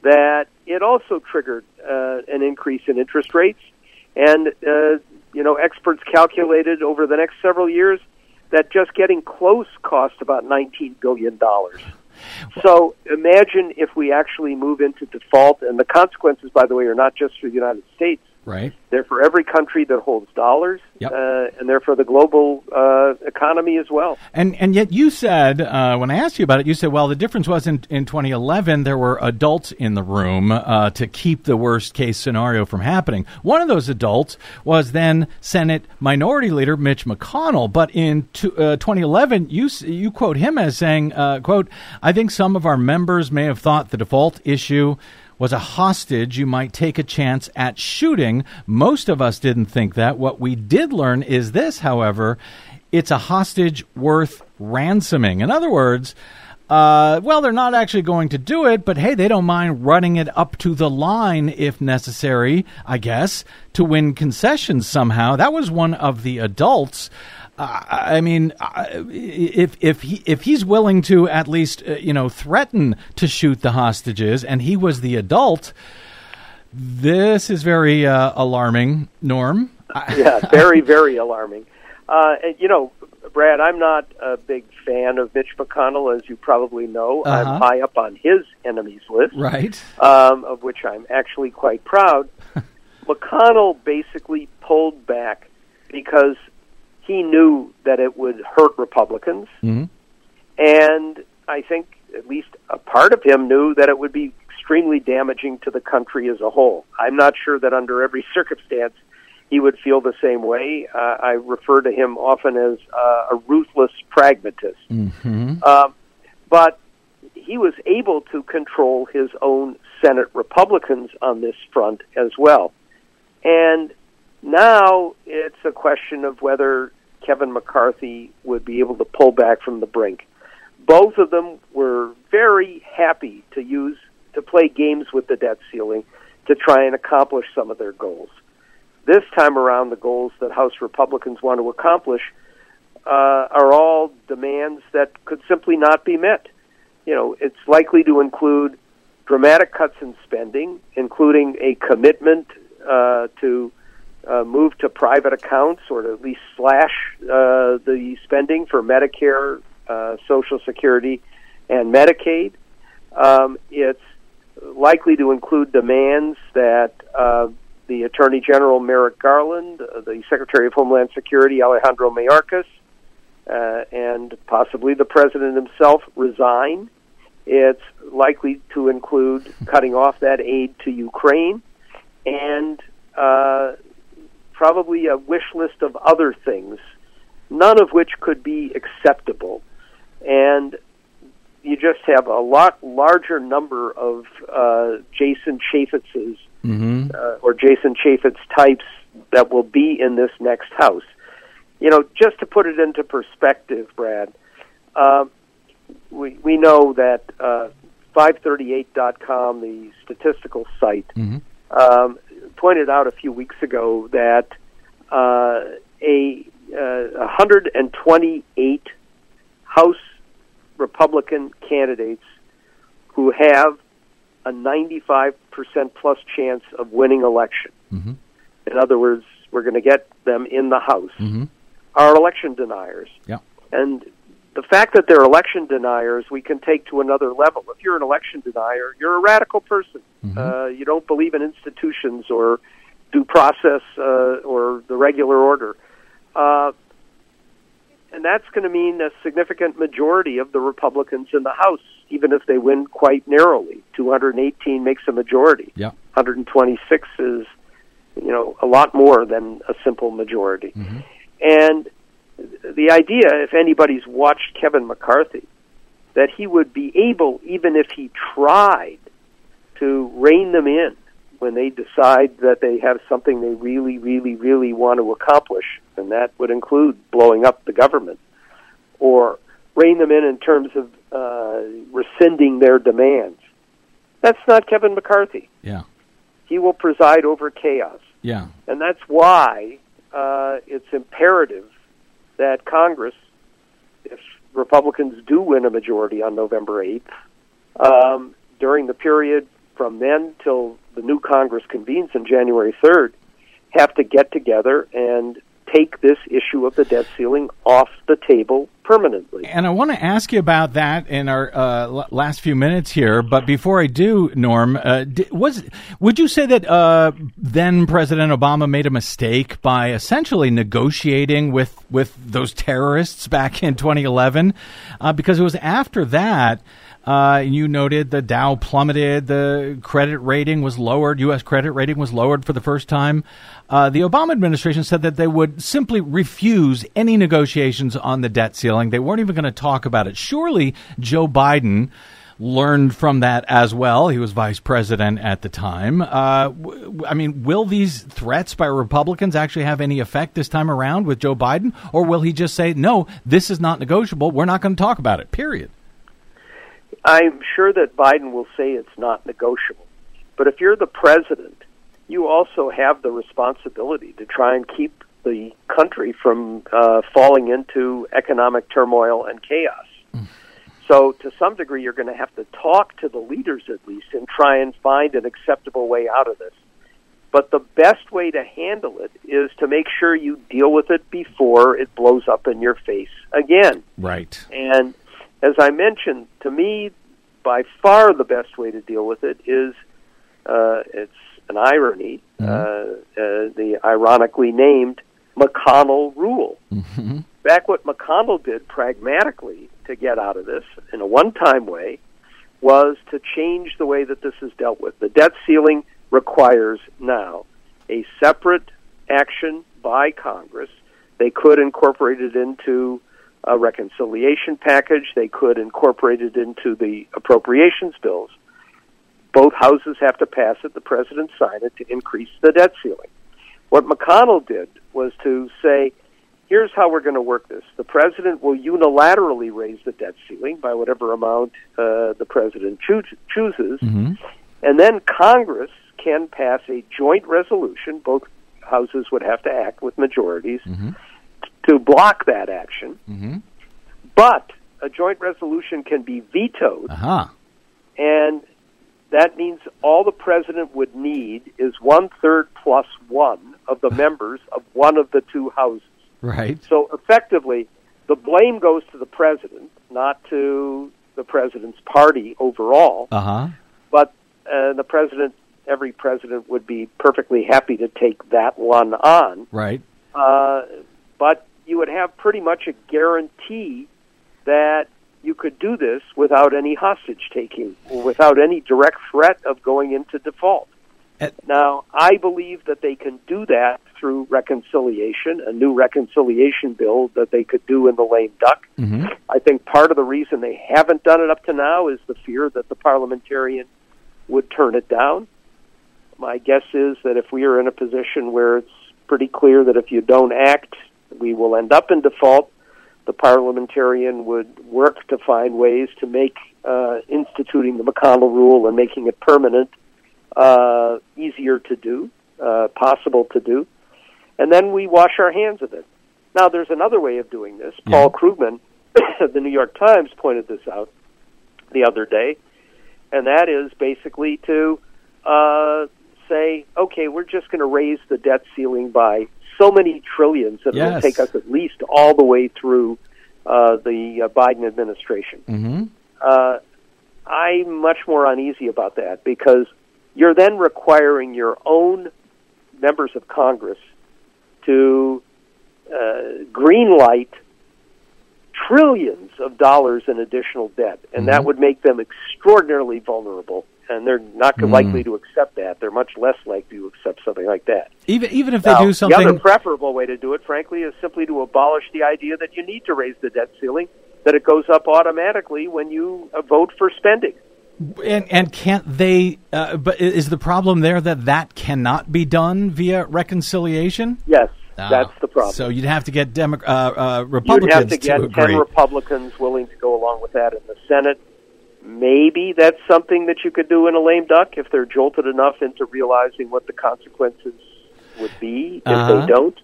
S6: that it also triggered uh, an increase in interest rates. And, uh, you know, experts calculated over the next several years that just getting close cost about $19 billion. So imagine if we actually move into default, and the consequences, by the way, are not just for the United States.
S2: Right.
S6: They're for every country that holds dollars,
S2: Yep.
S6: uh, and they're for the global uh, economy as well.
S2: And and yet you said uh, when I asked you about it, you said, well, the difference was in, in 2011 there were adults in the room uh, to keep the worst case scenario from happening. One of those adults was then Senate Minority Leader Mitch McConnell. But in to, uh, 2011, you you quote him as saying, uh, "quote I think some of our members may have thought the default issue." Was a hostage you might take a chance at shooting. Most of us didn't think that. What we did learn is this, however, it's a hostage worth ransoming. In other words, uh, well, they're not actually going to do it, but hey, they don't mind running it up to the line if necessary, I guess, to win concessions somehow. That was one of the adults. Uh, I mean, if if he if he's willing to at least uh, you know threaten to shoot the hostages, and he was the adult, this is very uh, alarming. Norm,
S6: yeah, [LAUGHS] very, very alarming. Uh, and, you know, Brad, I'm not a big fan of Mitch McConnell, as you probably know.
S2: Uh-huh.
S6: I'm high up on his enemies list,
S2: right?
S6: um, of which I'm actually quite proud. [LAUGHS] McConnell basically pulled back because he knew that it would hurt Republicans,
S2: Mhm.
S6: and I think at least a part of him knew that it would be extremely damaging to the country as a whole. I'm not sure that under every [LAUGHS] circumstance he would feel the same way. Uh, I refer to him often as uh, a ruthless pragmatist. Um, but he was able to control his own Senate Republicans on this front as well. And now it's a question of whether Kevin McCarthy would be able to pull back from the brink. Both of them were very happy to use to play games with the debt ceiling to try and accomplish some of their goals. This time around, the goals that House Republicans want to accomplish uh, are all demands that could simply not be met. You know, it's likely to include dramatic cuts in spending, including a commitment uh, to uh, move to private accounts or to at least slash uh, the spending for Medicare, uh, Social Security, and Medicaid. Um, it's likely to include demands that uh, the Attorney General Merrick Garland, uh, the Secretary of Homeland Security Alejandro Mayorkas, uh, and possibly the President himself resign. It's likely to include cutting off that aid to Ukraine and uh, probably a wish list of other things, none of which could be acceptable. And you just have a lot larger number of uh, Jason Chaffetz's
S2: Mm-hmm.
S6: uh, or Jason Chaffetz types that will be in this next house. You know, just to put it into perspective, Brad, um, we we know that uh, 538.com, the statistical site, um, pointed out a few weeks ago that uh, a uh, 128 House Republican candidates who have a 95% plus chance of winning election. In other words, we're going to get them in the House. Are election deniers.
S2: Yeah.
S6: And the fact that they're election deniers, we can take to another level. If you're an election denier, you're a radical person. Mm-hmm. Uh, you don't believe in institutions or due process uh, or the regular order. Uh, and that's going to mean a significant majority of the Republicans in the House, even if they win quite narrowly. 218 makes a majority.
S2: Yeah.
S6: 126 is, you know, a lot more than a simple majority. Mm-hmm. And the idea, if anybody's watched Kevin McCarthy, that he would be able, even if he tried, to rein them in when they decide that they have something they really, really, really want to accomplish, and that would include blowing up the government, or rein them in in terms of uh, rescinding their demands. That's not Kevin McCarthy.
S2: Yeah.
S6: He will preside over chaos.
S2: Yeah.
S6: And that's why uh, it's imperative that Congress, if Republicans do win a majority on November 8th, um, during the period from then till the new Congress convenes on January 3rd, have to get together and take this issue of the debt ceiling off the table permanently.
S2: And I want to ask you about that in our uh, last few minutes here. But before I do, Norm, uh, was would you say that uh, then President Obama made a mistake by essentially negotiating with with those terrorists back in 2011? Uh, because it was after that. Uh, you noted the Dow plummeted, the credit rating was lowered, U.S. credit rating was lowered for the first time. Uh, the Obama administration said that they would simply refuse any negotiations on the debt ceiling. They weren't even going to talk about it. Surely Joe Biden learned from that as well. He was vice president at the time. Uh, mean, will these threats by Republicans actually have any effect this time around with Joe Biden? Or will he just say, no, this is not negotiable. We're not going to talk about it, period?
S6: I'm sure that Biden will say it's not negotiable. But if you're the president, you also have the responsibility to try and keep the country from uh, falling into economic turmoil and chaos. Mm. So, to some degree, you're going to have to talk to the leaders at least and try and find an acceptable way out of this. But the best way to handle it is to make sure you deal with it before it blows up in your face again.
S2: Right.
S6: And as I mentioned, to me, by far the best way to deal with it is uh, it's an irony, mm-hmm. uh, uh, the ironically named McConnell rule. Mm-hmm. Back what McConnell did pragmatically to get out of this in a one time way was to change the way that this is dealt with. The debt ceiling requires now a separate action by Congress. They could incorporate it into a reconciliation package. They could incorporate it into the appropriations bills. Both houses have to pass it. The president sign it to increase the debt ceiling. What McConnell did was to say, here's how we're going to work this. The president will unilaterally raise the debt ceiling by whatever amount uh, the president choo- chooses, mm-hmm. and then Congress can pass a joint resolution. Both houses would have to act with majorities. Mm-hmm to block that action. Mm-hmm. But a joint resolution can be vetoed.
S2: Uh-huh.
S6: And that means all the president would need is one third plus one of the [LAUGHS] members of one of the two houses.
S2: Right.
S6: So effectively, the blame goes to the president, not to the president's party overall.
S2: Uh-huh.
S6: But uh, the president, every president would be perfectly happy to take that one on.
S2: Right.
S6: Uh, but you would have pretty much a guarantee that you could do this without any hostage taking or without any direct threat of going into default. now, I believe that they can do that through reconciliation, a new reconciliation bill that they could do in the lame duck. Mm-hmm. I think part of the reason they haven't done it up to now is the fear that the parliamentarian would turn it down. My guess is that if we are in a position where it's pretty clear that if you don't act, we will end up in default. The parliamentarian would work to find ways to make uh, instituting the McConnell rule and making it permanent uh, easier to do, uh, possible to do, and then we wash our hands of it. Now, there's another way of doing this. Yeah. Paul Krugman, of [COUGHS] the New York Times, pointed this out the other day, and that is basically to uh, say, okay, we're just going to raise the debt ceiling by so many trillions that
S2: yes.
S6: will take us at least all the way through uh, the uh, Biden administration.
S2: Mm-hmm.
S6: Uh, I'm much more uneasy about that because you're then requiring your own members of Congress to uh, green light trillions of dollars in additional debt, and that
S2: Mhm.
S6: would make them extraordinarily vulnerable. And they're not
S2: Mm.
S6: likely to accept that. They're much less likely to accept something like that.
S2: Even even if they
S6: Now,
S2: do something,
S6: The other preferable way to do it, frankly, is simply to abolish the idea that you need to raise the debt ceiling, that it goes up automatically when you uh, vote for spending.
S2: and and can't they? Uh, but is the problem there that that cannot be done via reconciliation?
S6: Yes,
S2: Ah,
S6: that's the problem.
S2: So you'd have to get Demo- uh, uh,
S6: You'd
S2: Republicans
S6: have to get
S2: agree.
S6: ten Republicans willing to go along with that in the Senate. Maybe that's something that you could do in a lame duck if they're jolted enough into realizing what the consequences would be if
S2: Uh-huh.
S6: they don't.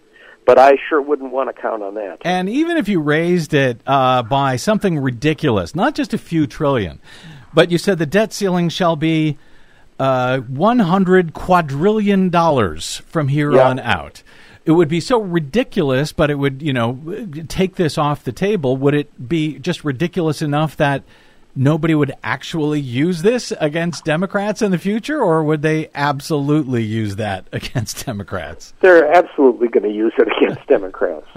S6: But I sure wouldn't want to count on that.
S2: And even if you raised it uh, by something ridiculous, not just a few trillion, but you said the debt ceiling shall be uh, 100 quadrillion dollars from here
S6: Yeah.
S2: on out. It would be so ridiculous, but it would, you know, take this off the table. Would it be just ridiculous enough that nobody would actually use this against Democrats in the future, or would they absolutely use that [LAUGHS] against Democrats?
S6: They're absolutely going to use it against [LAUGHS] Democrats,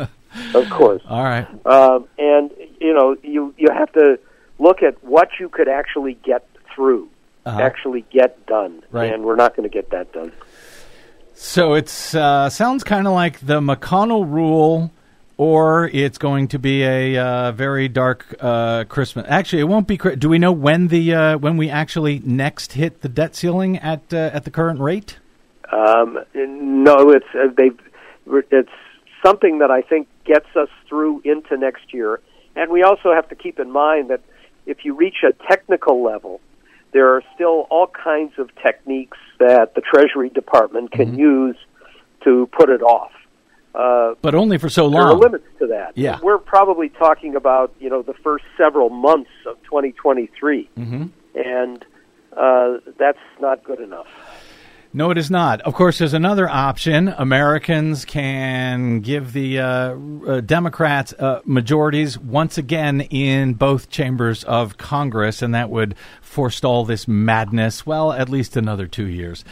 S6: of course.
S2: All right.
S6: Um, and you know, you you have to look at what you could actually get through,
S2: Uh-huh.
S6: actually get done,
S2: Right.
S6: and we're not going to get that done.
S2: So it uh, sounds kind of like the McConnell rule, or it's going to be a uh, very dark uh, Christmas. Actually, it won't be. Do we know when the uh, when we actually next hit the debt ceiling at uh, at the current rate?
S6: Um, no, it's uh, they. It's something that I think gets us through into next year, and we also have to keep in mind that if you reach a technical level, there are still all kinds of techniques that the Treasury Department can
S2: Mm-hmm.
S6: use to put it off. Uh,
S2: But only for so long.
S6: there are limits to that.
S2: Yeah.
S6: We're probably talking about you know the first several months of 2023,
S2: hmm
S6: and uh, that's not good enough.
S2: No, it is not. Of course, there's another option. Americans can give the uh, uh, Democrats uh, majorities once again in both chambers of Congress, and that would forestall this madness, well, at least another two years.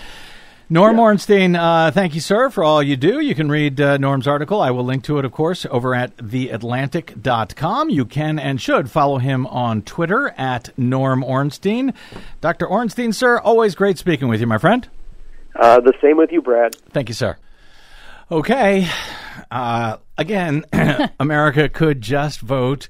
S2: Norm Ornstein, uh, thank you, sir, for all you do. You can read uh, Norm's article. I will link to it, of course, over at theatlantic.com. You can and should follow him on Twitter at Norm Ornstein. Dr. Ornstein, sir, always great speaking with you, my friend.
S6: Uh, the same with you, Brad.
S2: Thank you, sir. Okay. Uh, again, [COUGHS] America could just vote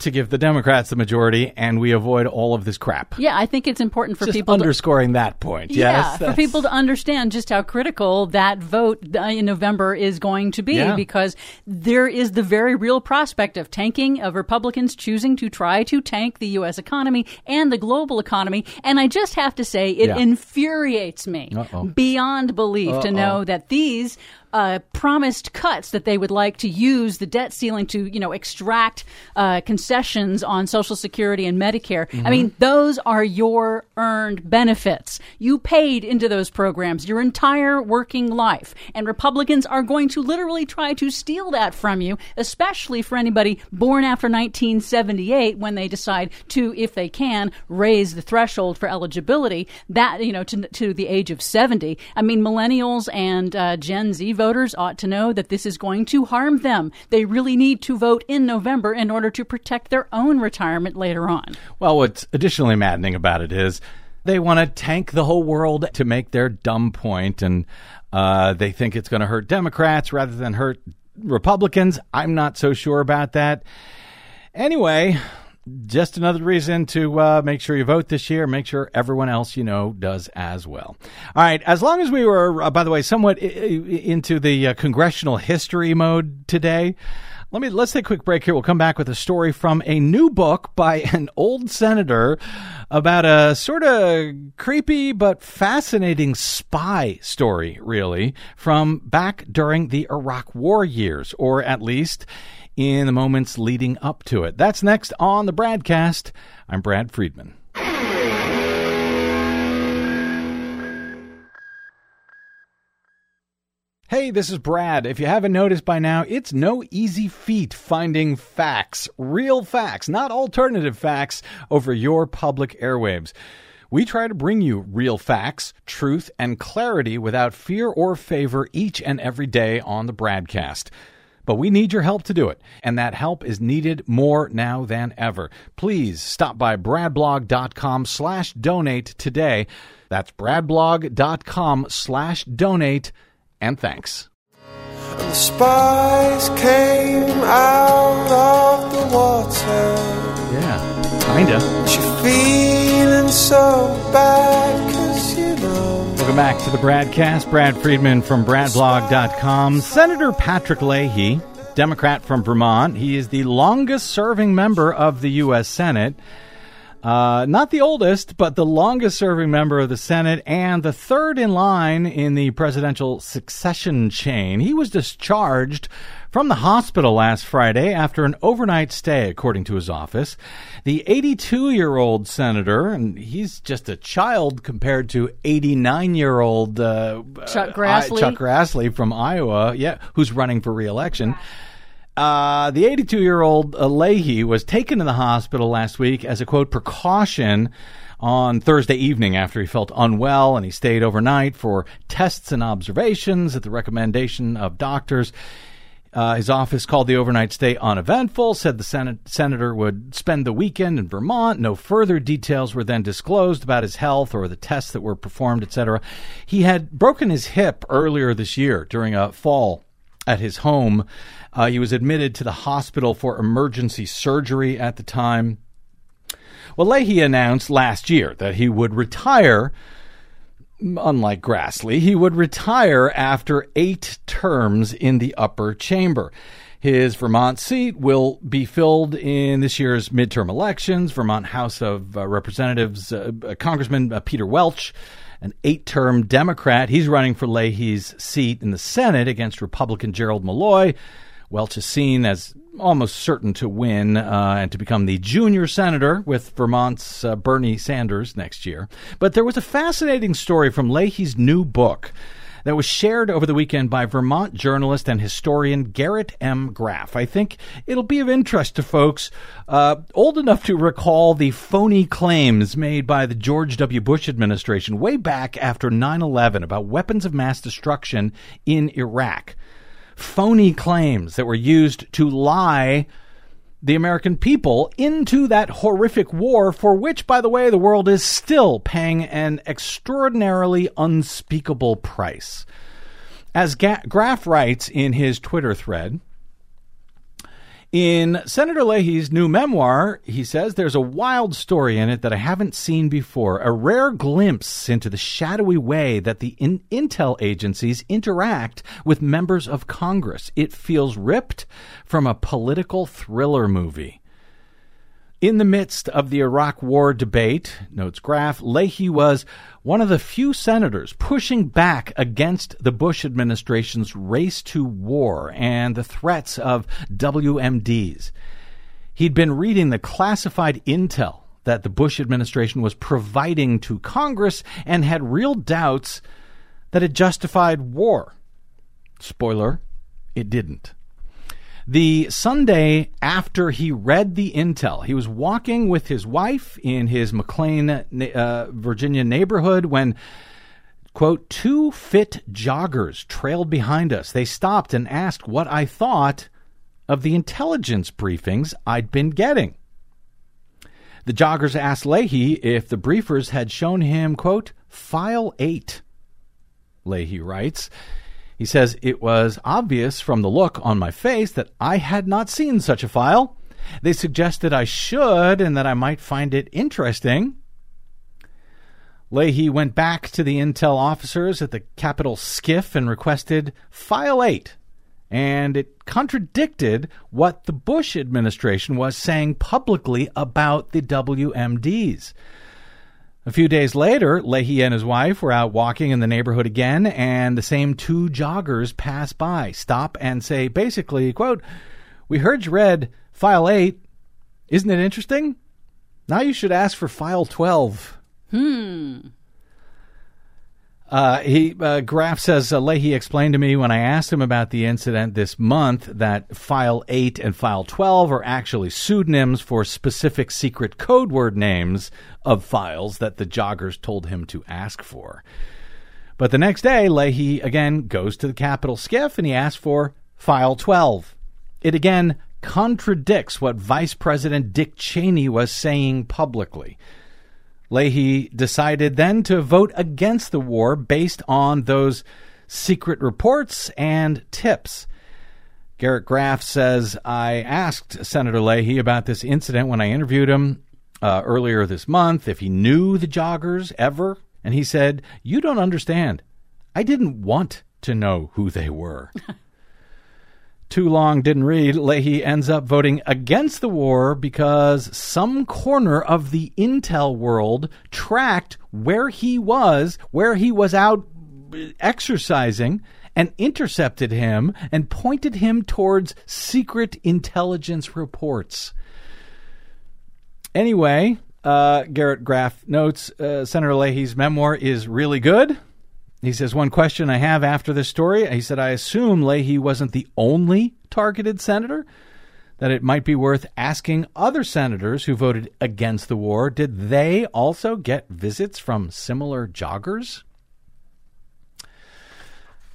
S2: to give the Democrats the majority, and we avoid all of this crap.
S4: Yeah, I think it's important for
S2: just
S4: people to
S2: underscoring that point.
S4: Yeah,
S2: yes,
S4: for people to understand just how critical that vote uh, in November is going to be,
S2: Yeah.
S4: because there is the very real prospect of tanking, of Republicans choosing to try to tank the U.S. economy and the global economy. And I just have to say, it
S2: Yeah.
S4: infuriates me
S2: Uh-oh.
S4: beyond belief to know that these uh, promised cuts that they would like to use the debt ceiling to, you know, extract uh, concessions on Social Security and Medicare.
S2: Mm-hmm.
S4: I mean, those are your earned benefits. You paid into those programs your entire working life, and Republicans are going to literally try to steal that from you, especially for anybody born after 1978 when they decide to, if they can, raise the threshold for eligibility that you know to to the age of 70. I mean, millennials and uh, Gen Z voters ought to know that this is going to harm them. They really need to vote in November in order to protect their own retirement later on.
S2: Well, what's additionally maddening about it is they want to tank the whole world to make their dumb point, and uh, they think it's going to hurt Democrats rather than hurt Republicans. I'm not so sure about that. Anyway, just another reason to uh, make sure you vote this year. Make sure everyone else you know does as well. All right. As long as we were, uh, by the way, somewhat I- into the uh, congressional history mode today, let me let's take a quick break here. We'll come back with a story from a new book by [LAUGHS] an old senator about a sort of creepy but fascinating spy story, really, from back during the Iraq War years, or at least in the moments leading up to it. That's next on the broadcast. I'm Brad Friedman. Hey, this is Brad. If you haven't noticed by now, it's no easy feat finding facts, real facts, not alternative facts, over your public airwaves. We try to bring you real facts, truth, and clarity without fear or favor each and every day on the broadcast. But we need your help to do it, and that help is needed more now than ever. Please stop by bradblog.com slash donate today. That's bradblog.com slash donate and thanks.
S7: And The spice came out of the water.
S2: Yeah, kinda.
S7: You're feeling so bad cause you know.
S2: Welcome back to the Bradcast. Brad Friedman from BradBlog.com. Senator Patrick Leahy, Democrat from Vermont. He is the longest serving member of the U.S. Senate. Uh, not the oldest, but the longest serving member of the Senate and the third in line in the presidential succession chain. He was discharged from the hospital last Friday after an overnight stay, according to his office. The 82 year old senator, and he's just a child compared to 89 year old uh,
S4: Chuck Grassley.
S2: Chuck Grassley from Iowa, yeah, who's running for reelection. Uh, the 82 year old Leahy was taken to the hospital last week as a quote precaution on Thursday evening after he felt unwell and he stayed overnight for tests and observations at the recommendation of doctors. Uh, his office called the overnight stay uneventful, said the Senate, senator would spend the weekend in Vermont. No further details were then disclosed about his health or the tests that were performed, etc. He had broken his hip earlier this year during a fall at his home. Uh, he was admitted to the hospital for emergency surgery at the time. Well, Leahy announced last year that he would retire. Unlike Grassley, he would retire after eight terms in the upper chamber. His Vermont seat will be filled in this year's midterm elections. Vermont House of uh, Representatives uh, Congressman uh, Peter Welch an eight term Democrat. He's running for Leahy's seat in the Senate against Republican Gerald Malloy. Welch is seen as almost certain to win uh, and to become the junior senator with Vermont's uh, Bernie Sanders next year. But there was a fascinating story from Leahy's new book that was shared over the weekend by Vermont journalist and historian Garrett M. Graff. I think it'll be of interest to folks uh, old enough to recall the phony claims made by the George W. Bush administration way back after 9 11 about weapons of mass destruction in Iraq. Phony claims that were used to lie the American people into that horrific war for which, by the way, the world is still paying an extraordinarily unspeakable price. As Ga- Graff writes in his Twitter thread, in Senator Leahy's new memoir, he says there's a wild story in it that I haven't seen before, a rare glimpse into the shadowy way that the in- intel agencies interact with members of Congress. It feels ripped from a political thriller movie. In the midst of the Iraq War debate, notes Graff, Leahy was one of the few senators pushing back against the Bush administration's race to war and the threats of WMDs. He'd been reading the classified intel that the Bush administration was providing to Congress and had real doubts that it justified war. Spoiler, it didn't. The Sunday after he read the intel, he was walking with his wife in his McLean, uh, Virginia neighborhood when, quote, two fit joggers trailed behind us. They stopped and asked what I thought of the intelligence briefings I'd been getting. The joggers asked Leahy if the briefers had shown him, quote, file 8. Leahy writes, he says, It was obvious from the look on my face that I had not seen such a file. They suggested I should and that I might find it interesting. Leahy went back to the intel officers at the Capitol SCIF and requested File 8, and it contradicted what the Bush administration was saying publicly about the WMDs. A few days later, Leahy and his wife were out walking in the neighborhood again, and the same two joggers pass by, stop, and say basically, quote, We heard you read file 8. Isn't it interesting? Now you should ask for file 12.
S4: Hmm.
S2: Uh, he uh, Graff says uh, Leahy explained to me when I asked him about the incident this month that File 8 and File 12 are actually pseudonyms for specific secret code word names of files that the joggers told him to ask for. But the next day, Leahy again goes to the Capitol SCIF and he asks for File 12. It again contradicts what Vice President Dick Cheney was saying publicly. Leahy decided then to vote against the war based on those secret reports and tips. Garrett Graff says, I asked Senator Leahy about this incident when I interviewed him uh, earlier this month, if he knew the joggers ever. And he said, You don't understand. I didn't want to know who they were. [LAUGHS] too long didn't read, Leahy ends up voting against the war because some corner of the intel world tracked where he was, where he was out exercising, and intercepted him and pointed him towards secret intelligence reports. Anyway, uh, Garrett Graff notes uh, Senator Leahy's memoir is really good. He says, One question I have after this story. He said, I assume Leahy wasn't the only targeted senator, that it might be worth asking other senators who voted against the war did they also get visits from similar joggers?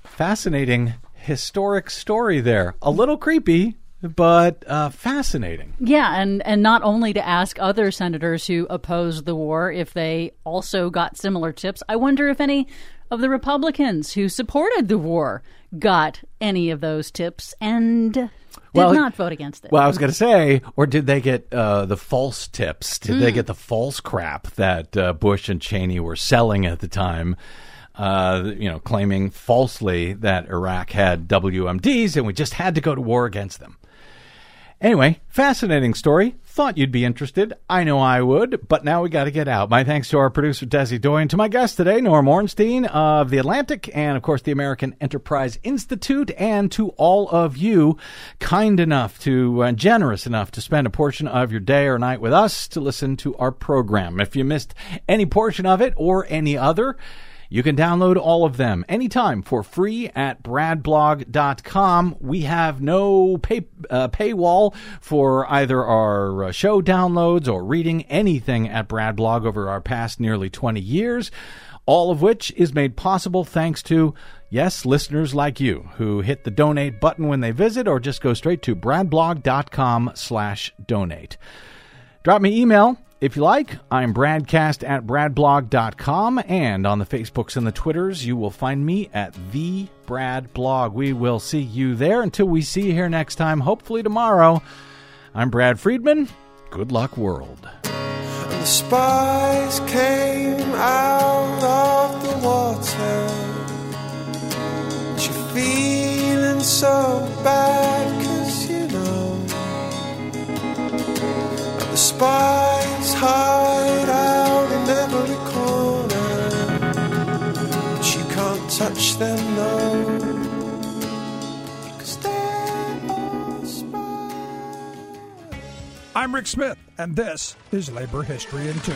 S2: Fascinating historic story there. A little creepy, but uh, fascinating.
S4: Yeah, and, and not only to ask other senators who opposed the war if they also got similar tips. I wonder if any of the Republicans who supported the war got any of those tips and did
S2: Well,
S4: not vote against it.
S2: Well, I was going to say, or did they get uh, the false tips? Did they get the false crap that uh, Bush and Cheney were selling at the time? Uh, you know, claiming falsely that Iraq had WMDs and we just had to go to war against them. Anyway, fascinating story. Thought you'd be interested. I know I would, but now we got to get out. My thanks to our producer, Desi Doyen, to my guest today, Norm Ornstein of The Atlantic, and of course, the American Enterprise Institute, and to all of you kind enough to, uh, generous enough to spend a portion of your day or night with us to listen to our program. If you missed any portion of it or any other, you can download all of them anytime for free at bradblog.com. We have no pay, uh, paywall for either our uh, show downloads or reading anything at Bradblog over our past nearly 20 years, all of which is made possible thanks to, yes, listeners like you who hit the donate button when they visit or just go straight to bradblog.com slash donate. Drop me email if you like. I'm Bradcast at bradblog.com, and on the Facebooks and the Twitters, you will find me at the Brad Blog. We will see you there until we see you here next time, hopefully tomorrow. I'm Brad Friedman. Good luck, world.
S7: And the spies came out of the water. You're feeling so bad, spies hide out in every corner. But you can't touch them, no.
S8: I'm Rick Smith, and this is Labor History in Two.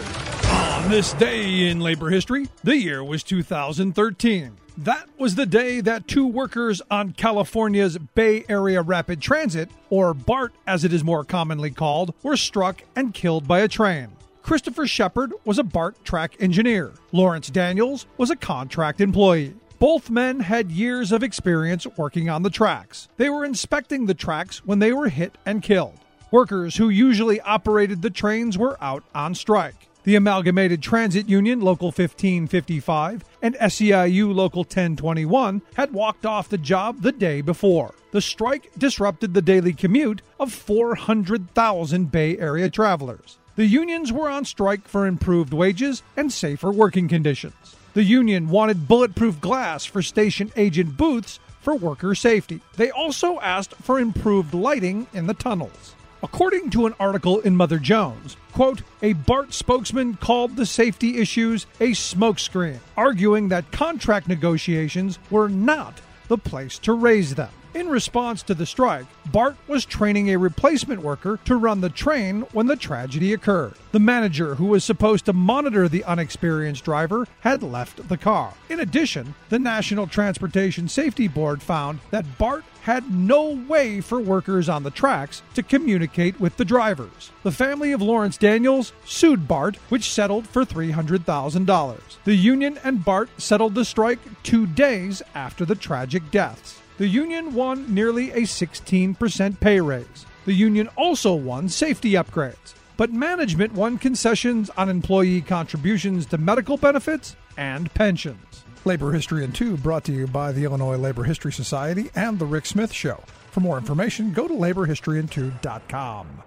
S8: On this day in labor history, the year was 2013. That was the day that two workers on California's Bay Area Rapid Transit, or BART as it is more commonly called, were struck and killed by a train. Christopher Sheppard was a BART track engineer. Laurence Daniels was a contract employee. Both men had years of experience working on the tracks. They were inspecting the tracks when they were hit and killed. Workers who usually operated the trains were out on strike. The Amalgamated Transit Union Local 1555 and SEIU Local 1021 had walked off the job the day before. The strike disrupted the daily commute of 400,000 Bay Area travelers. The unions were on strike for improved wages and safer working conditions. The union wanted bulletproof glass for station agent booths for worker safety. They also asked for improved lighting in the tunnels. According to an article in Mother Jones, quote, a BART spokesman called the safety issues a smokescreen, arguing that contract negotiations were not the place to raise them. In response to the strike, BART was training a replacement worker to run the train when the tragedy occurred. The manager, who was supposed to monitor the unexperienced driver, had left the car. In addition, the National Transportation Safety Board found that BART had no way for workers on the tracks to communicate with the drivers. The family of Laurence Daniels sued BART, which settled for $300,000. The union and BART settled the strike two days after the tragic deaths. The union won nearly a 16% pay raise. The union also won safety upgrades, but management won concessions on employee contributions to medical benefits and pensions.
S9: Labor History in Two brought to you by the Illinois Labor History Society and The Rick Smith Show. For more information, go to laborhistoryin2.com.